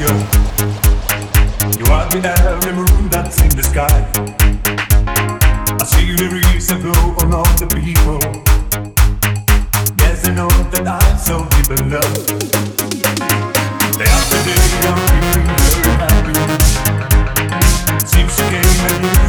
you. You me the air room that's in the sky. I see the reason though on all the people. I know that I'm so. Day after day, I'm. Seems you came